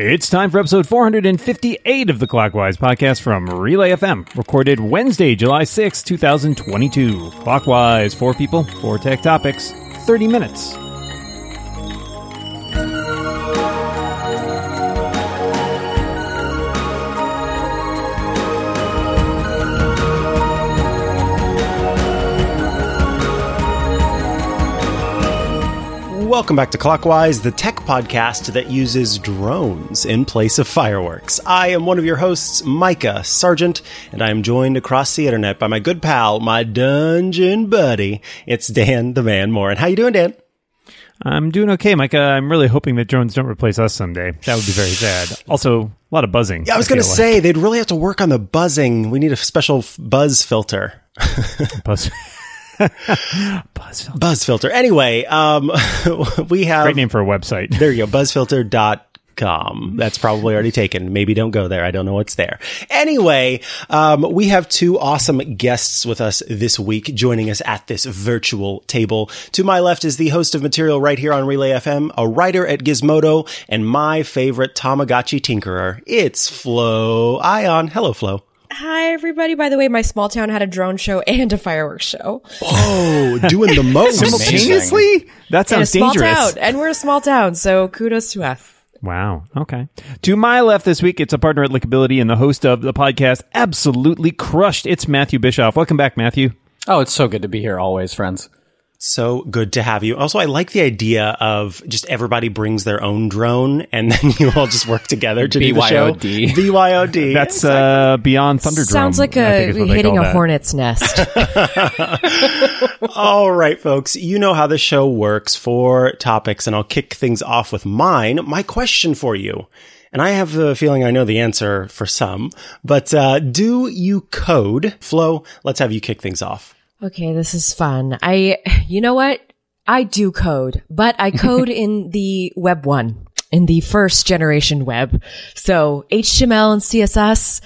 It's time for episode 458 of the Clockwise podcast from Relay FM, recorded Wednesday, July 6, 2022. Clockwise, four people, four tech topics, 30 minutes. Welcome back to Clockwise, the tech podcast that uses drones in place of fireworks. I am one of your hosts, Micah Sargent, and I am joined across the internet by my good pal, my dungeon buddy. It's Dan the Man. And how you doing, Dan? I'm doing okay, Micah. I'm really hoping that drones don't replace us someday. That would be very sad. Also, a lot of buzzing. Yeah, I was going to say they'd really have to work on the buzzing. We need a special f- buzz filter. Buzz. Buzz filter. Anyway, um, we have Great name for a website. There you go. Buzzfilter.com. That's probably already taken. Maybe don't go there. I don't know what's there. Anyway, um, we have two awesome guests with us this week joining us at this virtual table. To my left is the host of material right here on Relay FM, a writer at Gizmodo, and my favorite Tamagotchi tinkerer. It's Flo Ion. Hello, Flo. Hi, everybody. By the way, my small town had a drone show and a fireworks show. Oh, doing the most. Simultaneously? That And a sounds small dangerous. town. And we're a small town, so kudos to us. Wow. Okay. To my left this week, it's a partner at Lickability and the host of the podcast Absolutely Crushed. It's Matthew Bischoff. Welcome back, Matthew. Oh, it's so good to be here always, friends. So good to have you. Also, I like the idea of just everybody brings their own drone and then you all just work together to do the show. BYOD. BYOD. That's uh, Beyond Thunderdrome. Sounds like I a think is what they hitting a that. hornet's nest. all right, folks. You know how the show works. for topics, and I'll kick things off with mine. My question for you. And I have the feeling I know the answer for some, but uh, do you code? Flo, let's have you kick things off. Okay, this is fun. I, you know what? I do code, but I code in the web one, in the first generation web. So HTML and CSS.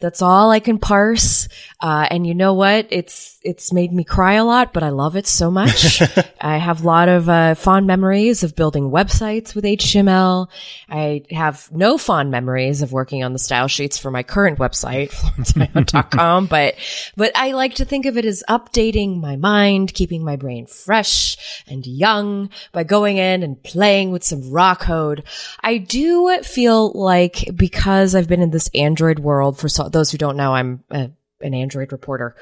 That's all I can parse. Uh, and you know what? It's, it's made me cry a lot, but I love it so much. I have a lot of, uh, fond memories of building websites with HTML. I have no fond memories of working on the style sheets for my current website, florenceIon.com, but, but I like to think of it as updating my mind, keeping my brain fresh and young by going in and playing with some raw code. I do feel like because I've been in this Android world for so, those who don't know, I'm a, an Android reporter.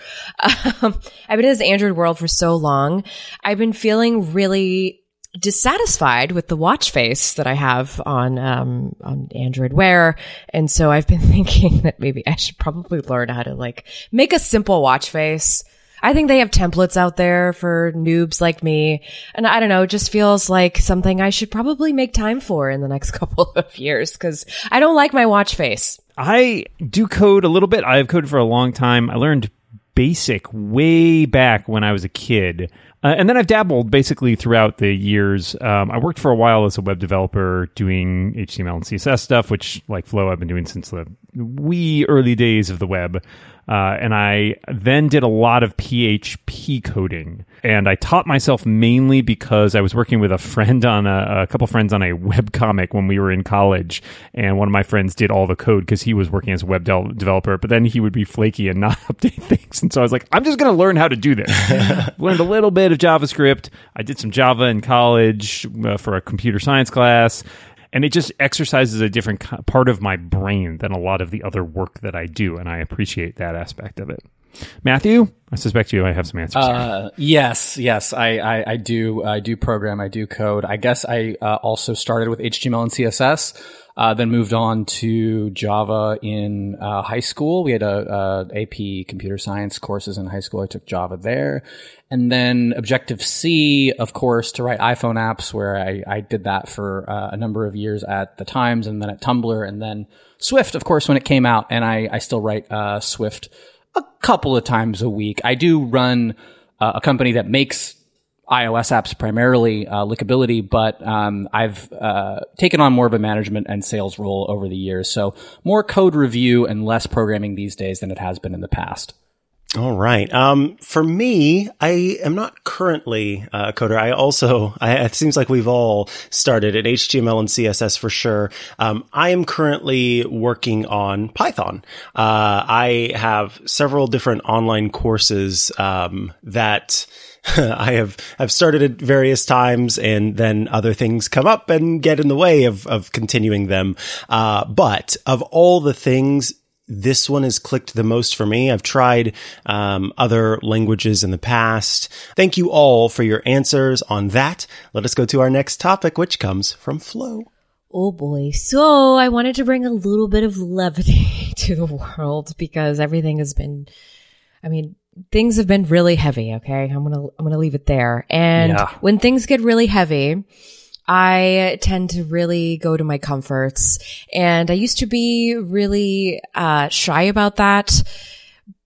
Um, I've been in this Android world for so long. I've been feeling really dissatisfied with the watch face that I have on um, on Android Wear, and so I've been thinking that maybe I should probably learn how to like make a simple watch face. I think they have templates out there for noobs like me, and I don't know, it just feels like something I should probably make time for in the next couple of years because I don't like my watch face. I do code a little bit. I have coded for a long time. I learned basic way back when I was a kid. Uh, and then I've dabbled basically throughout the years. Um, I worked for a while as a web developer doing HTML and CSS stuff, which, like Flo, I've been doing since the wee early days of the web. Uh, and I then did a lot of PHP coding. And I taught myself mainly because I was working with a friend on a, a couple friends on a web comic when we were in college. And one of my friends did all the code because he was working as a web del- developer, but then he would be flaky and not update things. And so I was like, I'm just going to learn how to do this. Learned a little bit of JavaScript. I did some Java in college uh, for a computer science class and it just exercises a different part of my brain than a lot of the other work that I do, and I appreciate that aspect of it. Matthew, I suspect you might have some answers. Uh, yes, yes, I, I, I do, I do program, I do code. I guess I uh, also started with HTML and CSS, uh, then moved on to Java in uh, high school. We had a, a AP computer science courses in high school. I took Java there, and then Objective C, of course, to write iPhone apps, where I, I did that for uh, a number of years at the Times, and then at Tumblr, and then Swift, of course, when it came out, and I, I still write uh, Swift a couple of times a week. I do run uh, a company that makes iOS apps primarily, uh, Lickability, but um, I've uh, taken on more of a management and sales role over the years. So more code review and less programming these days than it has been in the past. All right. Um, for me, I am not currently a coder. I also, I, it seems like we've all started at HTML and CSS for sure. Um, I am currently working on Python. Uh, I have several different online courses, um, that I have have started at various times, and then other things come up and get in the way of of continuing them. Uh, but of all the things this one has clicked the most for me. I've tried um, other languages in the past. Thank you all for your answers on that. Let us go to our next topic, which comes from Flo. Oh boy. So I wanted to bring a little bit of levity to the world because everything has been, I mean, things have been really heavy. Okay. I'm going to, I'm going to leave it there. And Yeah. when things get really heavy, I tend to really go to my comforts and I used to be really, uh, shy about that.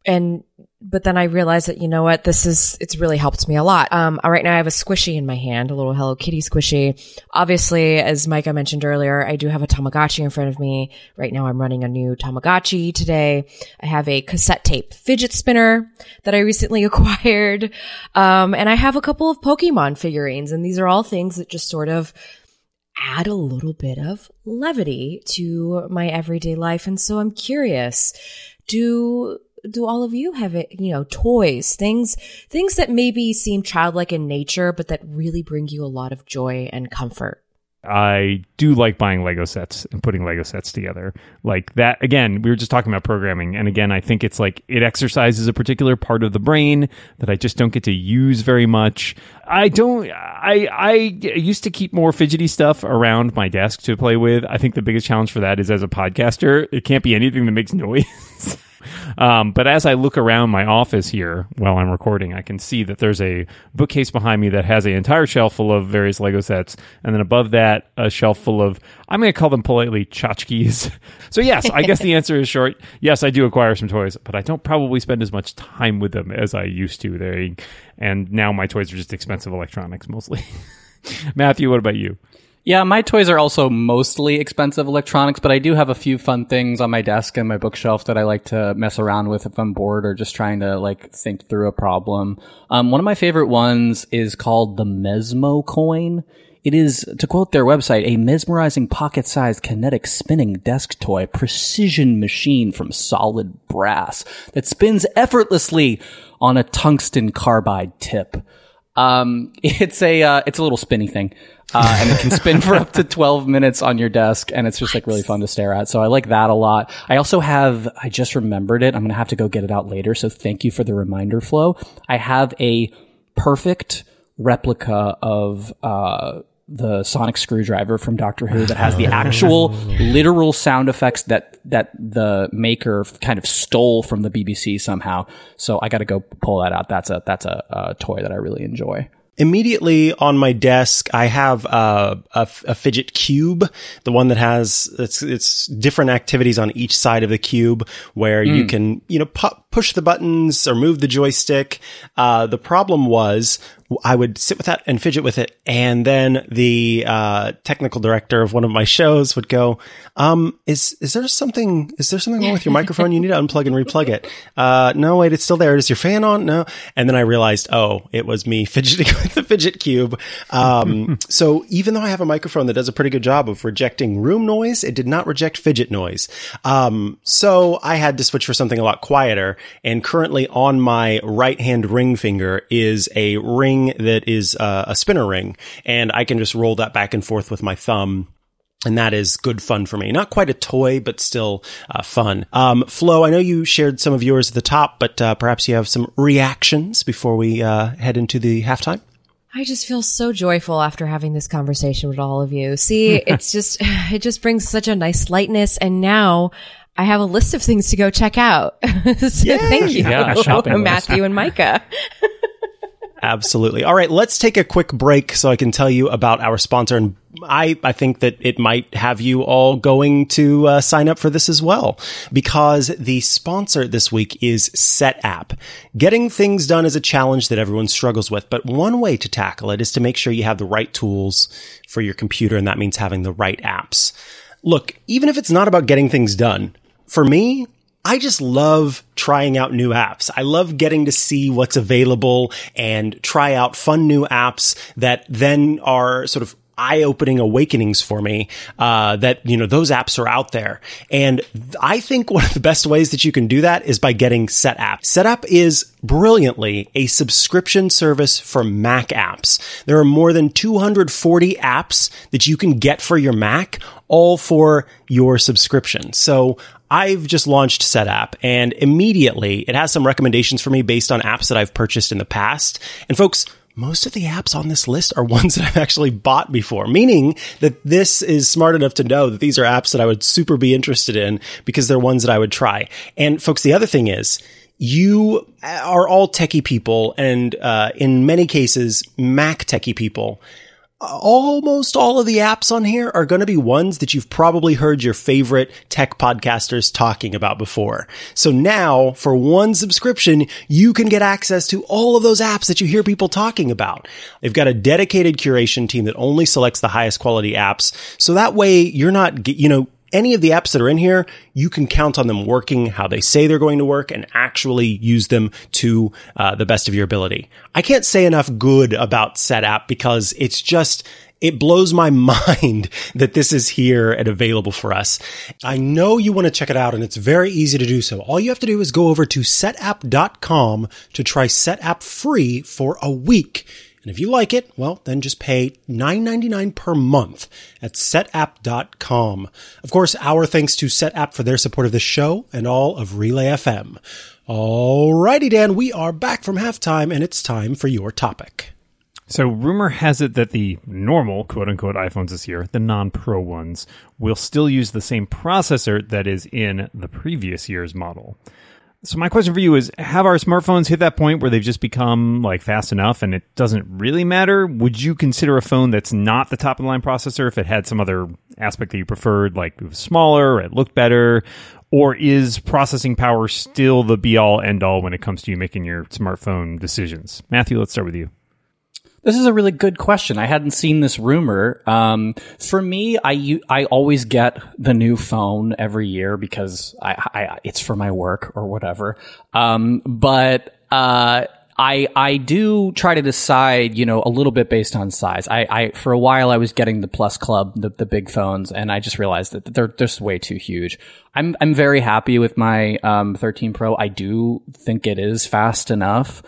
And, but then I realized that, you know what, this is, it's really helped me a lot. Um, right now I have a squishy in my hand, a little Hello Kitty squishy. Obviously, as Micah mentioned earlier, I do have a Tamagotchi in front of me. Right now I'm running a new Tamagotchi today. I have a cassette tape fidget spinner that I recently acquired. Um, and I have a couple of Pokemon figurines and these are all things that just sort of add a little bit of levity to my everyday life. And so I'm curious, do do all of you have it, you know, toys, things things that maybe seem childlike in nature, but that really bring you a lot of joy and comfort? I do like buying Lego sets and putting Lego sets together. Like that, again, we were just talking about programming. And again, I think it's like it exercises a particular part of the brain that I just don't get to use very much. I don't, I, I used to keep more fidgety stuff around my desk to play with. I think the biggest challenge for that is as a podcaster, it can't be anything that makes noise. Um, but as I look around my office here while I'm recording, I can see that there's a bookcase behind me that has an entire shelf full of various Lego sets, and then above that, a shelf full of I'm going to call them politely tchotchkes. so yes, I guess the answer is short. Yes, I do acquire some toys, but I don't probably spend as much time with them as I used to. They and now my toys are just expensive electronics mostly. Matthew, what about you? Yeah, my toys are also mostly expensive electronics, but I do have a few fun things on my desk and my bookshelf that I like to mess around with if I'm bored or just trying to like think through a problem. Um, one of my favorite ones is called the Mesmo coin. It is, to quote their website, a mesmerizing pocket-sized kinetic spinning desk toy precision machine from solid brass that spins effortlessly on a tungsten carbide tip. Um, it's a uh, it's a little spinny thing, uh, and it can spin for up to twelve minutes on your desk, and it's just like really fun to stare at. So I like that a lot. I also have I just remembered it. I'm gonna have to go get it out later. So thank you for the reminder, Flo. I have a perfect replica of uh, the sonic screwdriver from Doctor Who that has the actual literal sound effects that that the maker kind of stole from the BBC somehow. So I got to go pull that out. That's a that's a, a toy that I really enjoy. Immediately on my desk, I have uh, a, a fidget cube, the one that has it's it's different activities on each side of the cube, where you can you know pu- push the buttons or move the joystick. Uh, the problem was I would sit with that and fidget with it, and then the uh, technical director of one of my shows would go, um, "Is is there something? Is there something wrong with your microphone? You need to unplug and replug it." Uh, no, wait, it's still there. Is your fan on? No. And then I realized, oh, it was me fidgeting with the fidget cube. Um, so even though I have a microphone that does a pretty good job of rejecting room noise, it did not reject fidget noise. Um, so I had to switch for something a lot quieter. And currently on my right hand ring finger is a ring that is uh, a spinner ring, and I can just roll that back and forth with my thumb. And that is good fun for me. Not quite a toy, but still uh, fun. Um, Flo, I know you shared some of yours at the top, but uh, perhaps you have some reactions before we uh, head into the halftime. I just feel so joyful after having this conversation with all of you. See, it's just, it just brings such a nice lightness. And now I have a list of things to go check out. so thank you, Yeah, shopping list. Matthew and Micah. Absolutely. All right, let's take a quick break so I can tell you about our sponsor. And I, I think that it might have you all going to uh, sign up for this as well because the sponsor this week is SetApp. Getting things done is a challenge that everyone struggles with, but one way to tackle it is to make sure you have the right tools for your computer, and that means having the right apps. Look, even if it's not about getting things done, for me, I just love trying out new apps. I love getting to see what's available and try out fun new apps that then are sort of eye-opening awakenings for me uh, that you know those apps are out there. And i think one of the best ways that you can do that is by getting setapp. Setapp is brilliantly a subscription service for mac apps. There are more than 240 apps that you can get for your mac all for your subscription. So I've just launched Setapp and immediately it has some recommendations for me based on apps that I've purchased in the past. And folks, most of the apps on this list are ones that I've actually bought before, meaning that this is smart enough to know that these are apps that I would super be interested in because they're ones that I would try. And folks, the other thing is, you are all techie people and uh, in many cases mac techie people almost all of the apps on here are going to be ones that you've probably heard your favorite tech podcasters talking about before. So now for one subscription, you can get access to all of those apps that you hear people talking about. They've got a dedicated curation team that only selects the highest quality apps. So that way you're not, you know, any of the apps that are in here, you can count on them working how they say they're going to work and actually use them to uh, the best of your ability. I can't say enough good about Setapp because it's just, it blows my mind that this is here and available for us. I know you want to check it out and it's very easy to do so. All you have to do is go over to setapp.com to try Setapp free for a week. And if you like it, well, then just pay $9.99 per month at setapp.com. Of course, our thanks to Setapp for their support of this show and all of Relay FM. Alrighty, Dan, we are back from halftime and it's time for your topic. So, rumor has it that the normal quote unquote iPhones this year, the non pro ones, will still use the same processor that is in the previous year's model. So my question for you is have our smartphones hit that point where they've just become like fast enough and it doesn't really matter? Would you consider a phone that's not the top of the line processor if it had some other aspect that you preferred like it was smaller, it looked better, or is processing power still the be all end all when it comes to you making your smartphone decisions? Matthew, let's start with you. This is a really good question. I hadn't seen this rumor. Um, for me, I I always get the new phone every year because I, I it's for my work or whatever. Um, but uh, I I do try to decide, you know, a little bit based on size. I, I for a while I was getting the Plus Club, the, the big phones, and I just realized that they're just way too huge. I'm I'm very happy with my um, 13 Pro. I do think it is fast enough.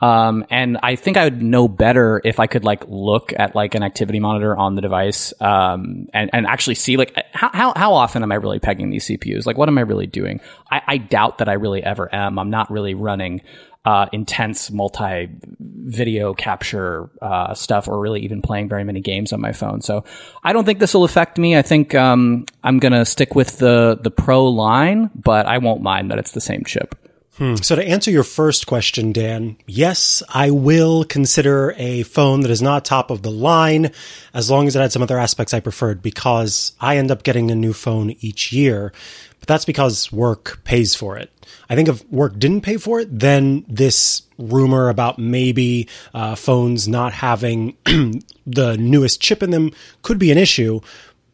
Um, and I think I would know better if I could like look at like an activity monitor on the device, um, and, and actually see like how, how, how often am I really pegging these CPUs? Like what am I really doing? I, I doubt that I really ever am. I'm not really running, uh, intense multi video capture, uh, stuff or really even playing very many games on my phone. So I don't think this will affect me. I think, um, I'm going to stick with the, the pro line, but I won't mind that it's the same chip. Hmm. So to answer your first question, Dan, yes, I will consider a phone that is not top of the line as long as it had some other aspects I preferred because I end up getting a new phone each year. But that's because work pays for it. I think if work didn't pay for it, then this rumor about maybe uh, phones not having the newest chip in them could be an issue.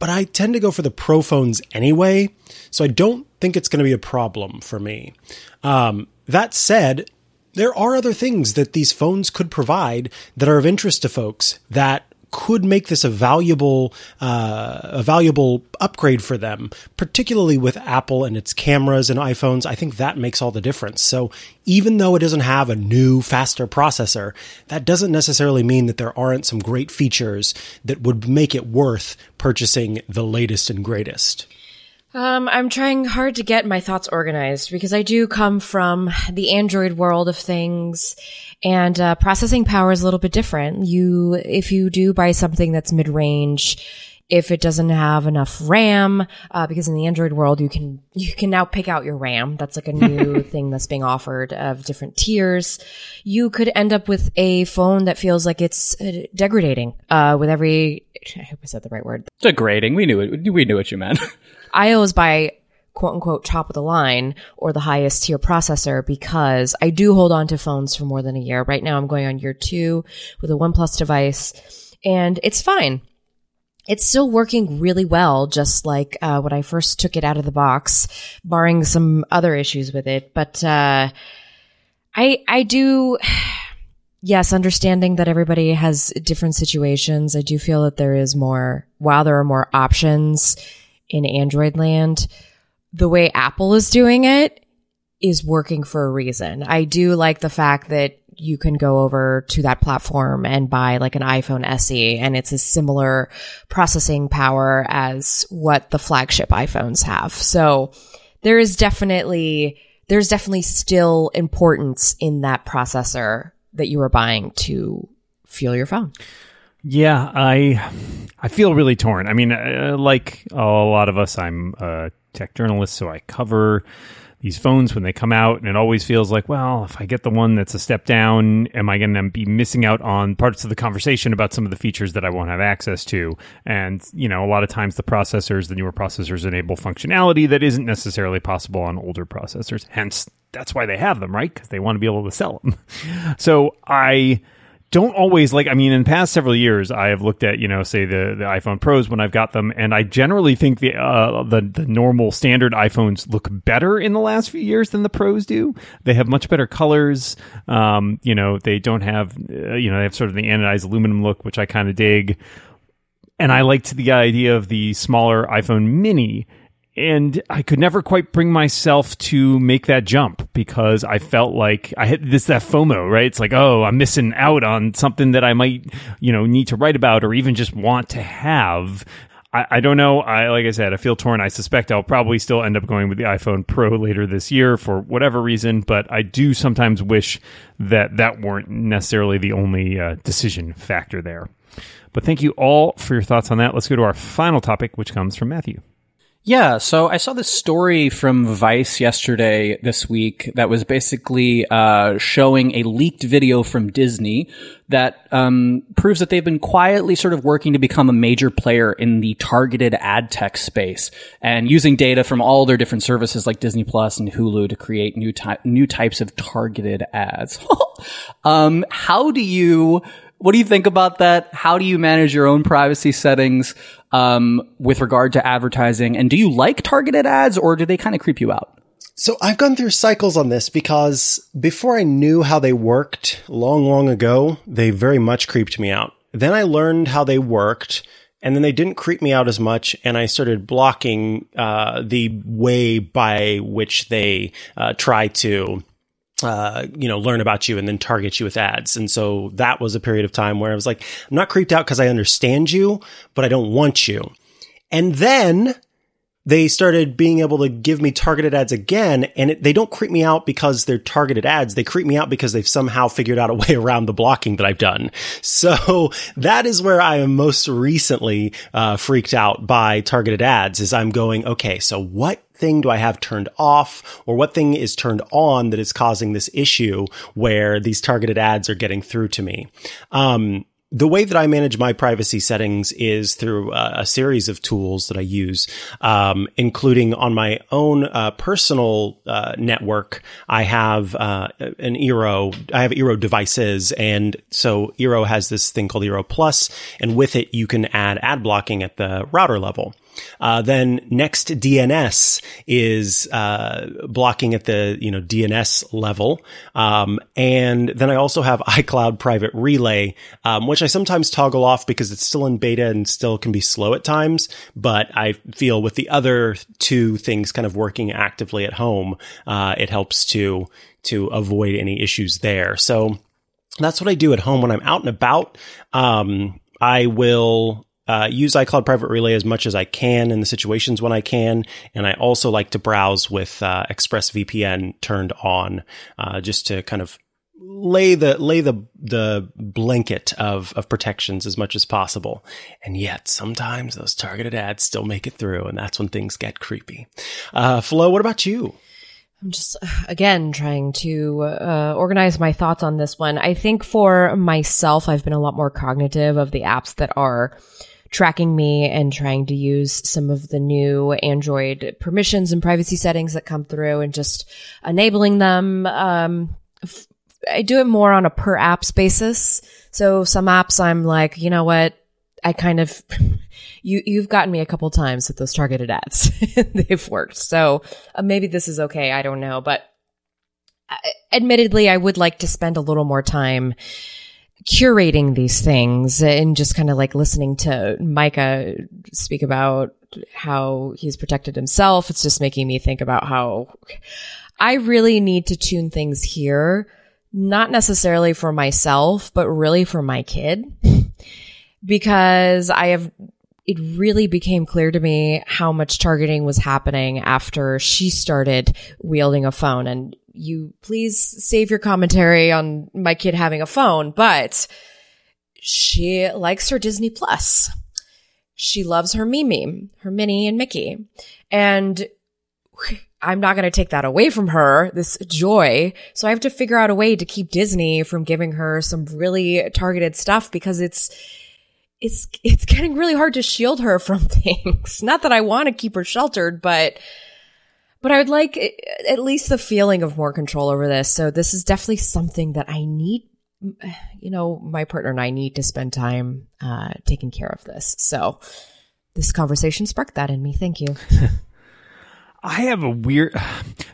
But I tend to go for the pro phones anyway, so I don't think it's going to be a problem for me. Um, that said, there are other things that these phones could provide that are of interest to folks that could make this a valuable uh, a valuable upgrade for them, particularly with Apple and its cameras and iPhones. I think that makes all the difference. So even though it doesn't have a new, faster processor, that doesn't necessarily mean that there aren't some great features that would make it worth purchasing the latest and greatest. Um, I'm trying hard to get my thoughts organized because I do come from the Android world of things and uh, processing power is a little bit different. You, if you do buy something that's mid range, if it doesn't have enough RAM, uh, because in the Android world you can you can now pick out your RAM. That's like a new thing that's being offered of different tiers. You could end up with a phone that feels like it's uh, degrading uh, with every. I hope I said the right word. Degrading. We knew it. We knew what you meant. I always buy quote unquote top of the line or the highest tier processor because I do hold on to phones for more than a year. Right now I'm going on year two with a OnePlus device and it's fine. It's still working really well, just like uh, when I first took it out of the box, barring some other issues with it. But uh, I I do. Yes, understanding that everybody has different situations, I do feel that there is more, while there are more options in Android land, the way Apple is doing it is working for a reason. I do like the fact that you can go over to that platform and buy like an iPhone SE and it's a similar processing power as what the flagship iPhones have. So there is definitely, there's definitely still importance in that processor that you are buying to fuel your phone. Yeah, I I feel really torn. I mean, uh, like a lot of us, I'm a tech journalist, so I cover these phones when they come out, and it always feels like, well, if I get the one that's a step down, am I going to be missing out on parts of the conversation about some of the features that I won't have access to? And you know, a lot of times the processors, the newer processors, enable functionality that isn't necessarily possible on older processors. Hence, that's why they have them, right? Because they want to be able to sell them. so I don't always like i mean in past several years i have looked at you know say the, the iphone pros when i've got them and i generally think the, uh, the the normal standard iphones look better in the last few years than the pros do. They have much better colors. Um, you know they don't have uh, you know they have sort of the anodized aluminum look which i kind of dig. And i liked the idea of the smaller iphone mini and I could never quite bring myself to make that jump because I felt like I had this that FOMO, right? It's like, oh, I'm missing out on something that I might, you know, need to write about or even just want to have. I, I don't know. I like I said, I feel torn. I suspect I'll probably still end up going with the iPhone Pro later this year for whatever reason, but I do sometimes wish that that weren't necessarily the only uh, decision factor there. But thank you all for your thoughts on that. Let's go to our final topic, which comes from Matthew. Yeah, so I saw this story from Vice yesterday this week that was basically uh, showing a leaked video from Disney that um, proves that they've been quietly sort of working to become a major player in the targeted ad tech space and using data from all their different services like Disney Plus and Hulu to create new ty- new types of targeted ads. um, how do you what do you think about that? How do you manage your own privacy settings um, with regard to advertising? And do you like targeted ads or do they kind of creep you out? So I've gone through cycles on this because before I knew how they worked long, long ago, they very much creeped me out. Then I learned how they worked and then they didn't creep me out as much and i started blocking uh, the way by which they uh, try to uh, you know, learn about you and then target you with ads. And so that was a period of time where I was like, I'm not creeped out because I understand you, but I don't want you. And then they started being able to give me targeted ads again. And it, they don't creep me out because they're targeted ads. They creep me out because they've somehow figured out a way around the blocking that I've done. So that is where I am most recently uh, freaked out by targeted ads is I'm going, okay, so what thing do I have turned off or what thing is turned on that is causing this issue where these targeted ads are getting through to me? Um, the way that I manage my privacy settings is through uh, a series of tools that I use, um, including on my own uh, personal uh, network. I have uh, an Eero. I have Eero devices, and so Eero has this thing called Eero Plus, and with it you can add ad blocking at the router level. Uh, then NextDNS is uh, blocking at the you know DNS level, um, and then I also have iCloud Private Relay, um, which I sometimes toggle off because it's still in beta and still can be slow at times. But I feel with the other two things kind of working actively at home, uh, it helps to to avoid any issues there. So that's what I do at home when I'm out and about. Um, I will uh, use iCloud Private Relay as much as I can in the situations when I can, and I also like to browse with uh, ExpressVPN turned on, uh, just to kind of lay the lay the the blanket of of protections as much as possible. And yet, sometimes those targeted ads still make it through, and that's when things get creepy. Uh, Flo, what about you? I'm just again trying to uh, organize my thoughts on this one. I think for myself, I've been a lot more cognitive of the apps that are tracking me and trying to use some of the new Android permissions and privacy settings that come through and just enabling them. Um, f- I do it more on a per apps basis. So some apps I'm like, you know what? I kind of, you, you've gotten me a couple times with those targeted ads. They've worked. So uh, maybe this is okay. I don't know. But uh, admittedly, I would like to spend a little more time curating these things and just kind of like listening to Micah speak about how he's protected himself. It's just making me think about how I really need to tune things here, not necessarily for myself, but really for my kid. because I have, it really became clear to me how much targeting was happening after she started wielding a phone. And you please save your commentary on my kid having a phone, but she likes her Disney Plus. She loves her Mimi, her Minnie and Mickey. And I'm not going to take that away from her, this joy. So I have to figure out a way to keep Disney from giving her some really targeted stuff because it's, it's, it's getting really hard to shield her from things. Not that I want to keep her sheltered, but, but I would like eh, eh, at least the feeling of more control over this. So this is definitely something that I need eh, you know, my partner and I need to spend time uh, taking care of this. So this conversation sparked that in me. Thank you. I have a weird.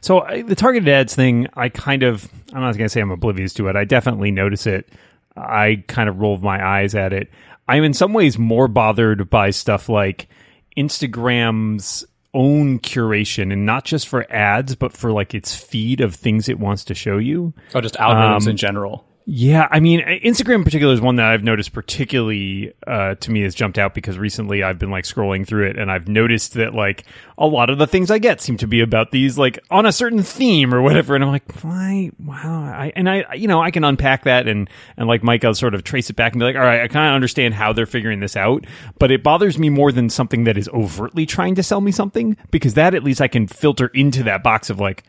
So the targeted ads thing, I kind of, I'm not going to say I'm oblivious to it. I definitely notice it. I kind of rolled my eyes at it. I'm in some ways more bothered by stuff like Instagram's own curation and not just for ads, but for like its feed of things it wants to show you. Oh, just algorithms um, in general. Yeah, I mean, Instagram in particular is one that I've noticed particularly uh, to me has jumped out because recently I've been like scrolling through it and I've noticed that like a lot of the things I get seem to be about these like on a certain theme or whatever, and I'm like, why? Wow, I, and I, you know, I can unpack that and and like Mike, I'll sort of trace it back and be like, all right, I kind of understand how they're figuring this out, but it bothers me more than something that is overtly trying to sell me something because that at least I can filter into that box of like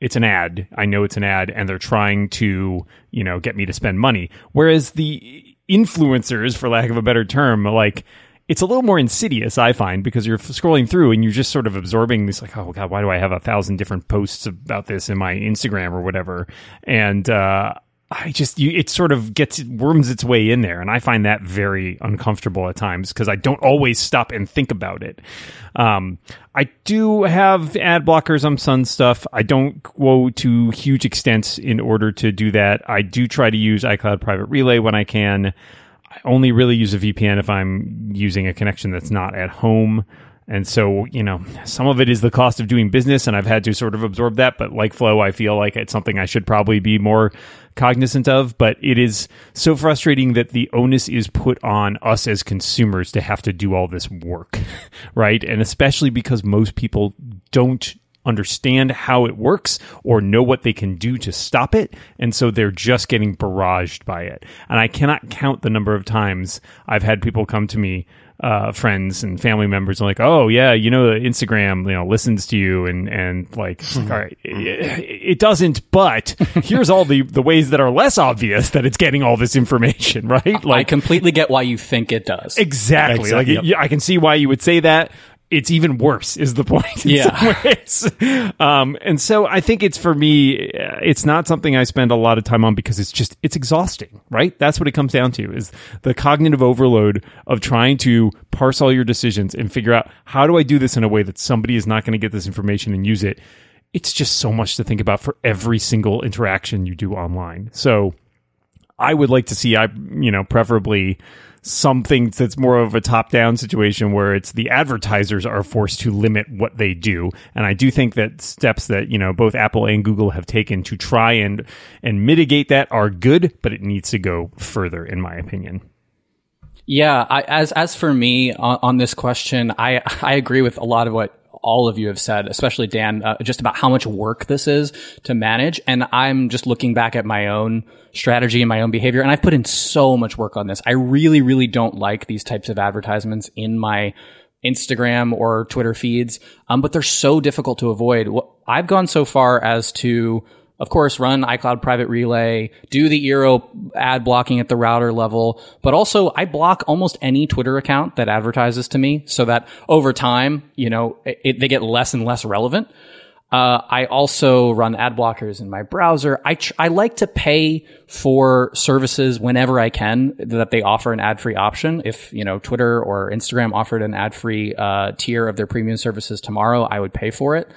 it's an ad. I know it's an ad and they're trying to, you know, get me to spend money. Whereas the influencers, for lack of a better term, like, it's a little more insidious, I find, because you're scrolling through and you're just sort of absorbing this, like, oh god, why do I have a thousand different posts about this in my Instagram or whatever? And uh, I just you, it sort of gets worms its way in there, and I find that very uncomfortable at times because I don't always stop and think about it. Um, I do have ad blockers on some stuff. I don't go to huge extents in order to do that. I do try to use iCloud Private Relay when I can. I only really use a VPN if I'm using a connection that's not at home. And so, you know, some of it is the cost of doing business, and I've had to sort of absorb that. But like Flo, I feel like it's something I should probably be more cognizant of. But it is so frustrating that the onus is put on us as consumers to have to do all this work, right? And especially because most people don't understand how it works or know what they can do to stop it. And so they're just getting barraged by it. And I cannot count the number of times I've had people come to me uh, friends and family members are like, oh yeah, you know, Instagram, you know, listens to you and and like, like all right, it, it, doesn't, but here's all the the ways that are less obvious that it's getting all this information, right? Like, I completely get why you think it does. Exactly. exactly. Like, yep. I can see why you would say that it's even worse is the point yeah. um, and so i think it's for me uh, it's not something i spend a lot of time on because it's just it's exhausting right? That's what it comes down to is the cognitive overload of trying to parse all your decisions and figure out how do i do this in a way that somebody is not going to get this information and use it? It's just so much to think about for every single interaction you do online. So i would like to see i you know preferably something that's more of a top down situation where it's the advertisers are forced to limit what they do. And I do think that steps that, you know, both Apple and Google have taken to try and, and mitigate that are good, but it needs to go further, in my opinion. Yeah, I, as as for me on, on, this question, I I agree with a lot of what all of you have said, especially Dan, uh, just about how much work this is to manage. And I'm just looking back at my own strategy and my own behavior. And I've put in so much work on this. I really, really don't like these types of advertisements in my Instagram or Twitter feeds. Um, but they're so difficult to avoid. I've gone so far as to of course, run iCloud Private Relay, do the Eero ad blocking at the router level, but also I block almost any Twitter account that advertises to me so that over time, you know, it, they get less and less relevant. Uh, I also run ad blockers in my browser. I tr- I like to pay for services whenever I can that they offer an ad free option. If you know Twitter or Instagram offered an ad free uh, tier of their premium services tomorrow, I would pay for it.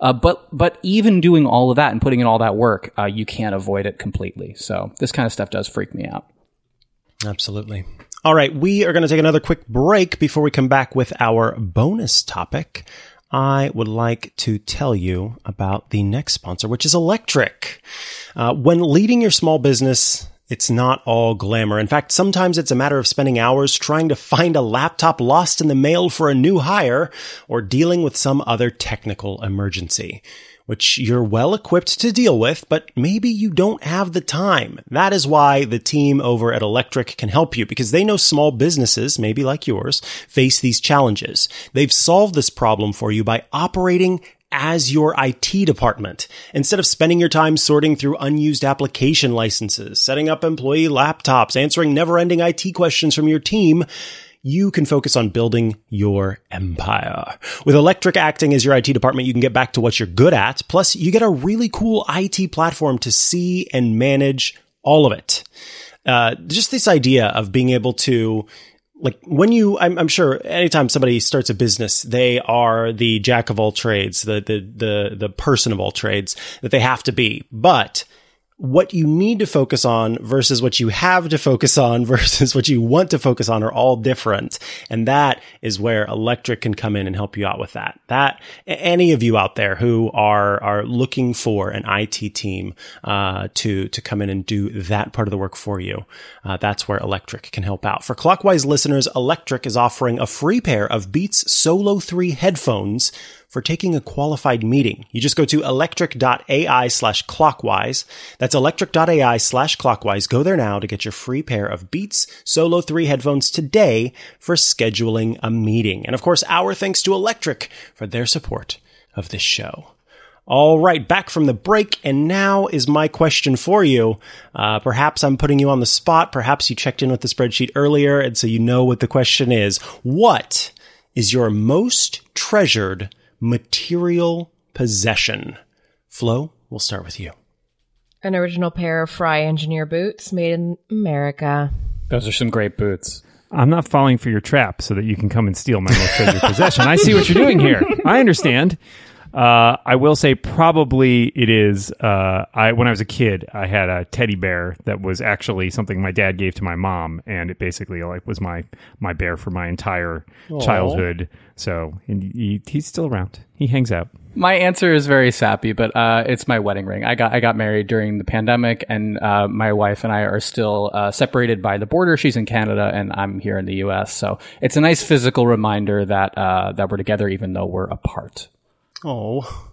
Uh, but but even doing all of that and putting in all that work, uh, you can't avoid it completely. So this kind of stuff does freak me out. Absolutely. All right, we are going to take another quick break before we come back with our bonus topic. I would like to tell you about the next sponsor, which is Electric. Uh, when leading your small business, it's not all glamour. In fact, sometimes it's a matter of spending hours trying to find a laptop lost in the mail for a new hire or dealing with some other technical emergency which you're well equipped to deal with, but maybe you don't have the time. That is why the team over at Electric can help you because they know small businesses, maybe like yours, face these challenges. They've solved this problem for you by operating as your IT department. Instead of spending your time sorting through unused application licenses, setting up employee laptops, answering never ending IT questions from your team, you can focus on building your empire. With Electric acting as your IT department, you can get back to what you're good at. Plus, you get a really cool IT platform to see and manage all of it. Uh, just this idea of being able to like when you I'm, I'm, sure anytime somebody starts a business they are the jack of all trades the the the the person of all trades that they have to be but what you need to focus on versus what you have to focus on versus what you want to focus on are all different. And that is where electric can come in and help you out with that. That any of you out there who are, are looking for an IT team, uh, to, to come in and do that part of the work for you. Uh, that's where electric can help out. For clockwise listeners, electric is offering a free pair of Beats Solo 3 headphones for taking a qualified meeting. You just go to electric.ai slash clockwise. That's electric.ai slash clockwise. Go there now to get your free pair of Beats Solo 3 headphones today for scheduling a meeting. And of course, our thanks to Electric for their support of this show. All right, back from the break, and now is my question for you. Uh, perhaps I'm putting you on the spot. Perhaps you checked in with the spreadsheet earlier, and so you know what the question is. What is your most treasured material possession. Flo, we'll start with you. An original pair of Frye engineer boots made in America. Those are some great boots. I'm not falling for your trap so that you can come and steal my most treasured possession. I see what you're doing here. I understand. Uh, I will say probably it is. Uh, I when I was a kid, I had a teddy bear that was actually something my dad gave to my mom, and it basically like was my my bear for my entire Aww. childhood. So he, he's still around. He hangs out. My answer is very sappy, but uh, it's my wedding ring. I got I got married during the pandemic, and uh, my wife and I are still uh, separated by the border. She's in Canada, and I'm here in the U.S. So it's a nice physical reminder that uh, that we're together, even though we're apart. Oh,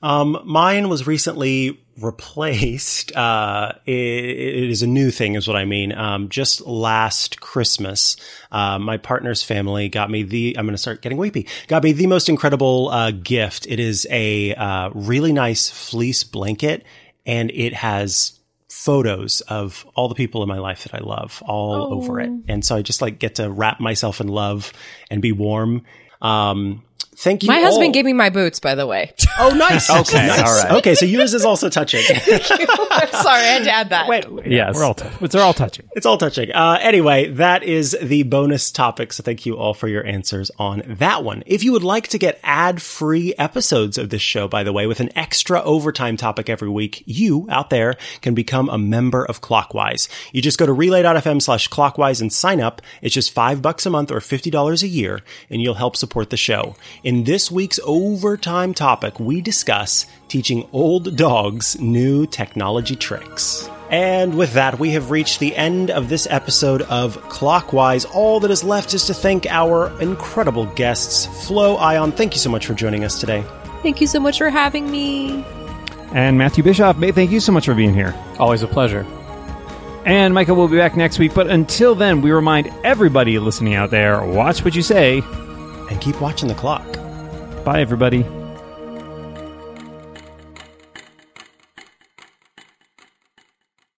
um, mine was recently replaced. Uh, it, it is a new thing, is what I mean. Um, just last Christmas, uh, my partner's family got me the. I'm going to start getting weepy. Got me the most incredible uh, gift. It is a uh, really nice fleece blanket, and it has photos of all the people in my life that I love all oh. over it. And so I just like get to wrap myself in love and be warm. Um, Thank you. My all. husband gave me my boots, by the way. Oh, nice. okay, nice. all right. Okay, so yours is also touching. I'm sorry, I had to add that. Wait, wait yes, we're all t- it's all touching. It's all touching. Uh, anyway, that is the bonus topic. So thank you all for your answers on that one. If you would like to get ad-free episodes of this show, by the way, with an extra overtime topic every week, you out there can become a member of Clockwise. You just go to relay.fm slash clockwise and sign up. It's just five bucks a month or fifty dollars a year, and you'll help support the show. In this week's overtime topic, we discuss teaching old dogs new technology tricks. And with that, we have reached the end of this episode of Clockwise. All that is left is to thank our incredible guests. Flo Ion, thank you so much for joining us today. Thank you so much for having me. And Matthew Bischoff, thank you so much for being here. Always a pleasure. And Michael will be back next week. But until then, we remind everybody listening out there watch what you say and keep watching the clock. Bye, everybody.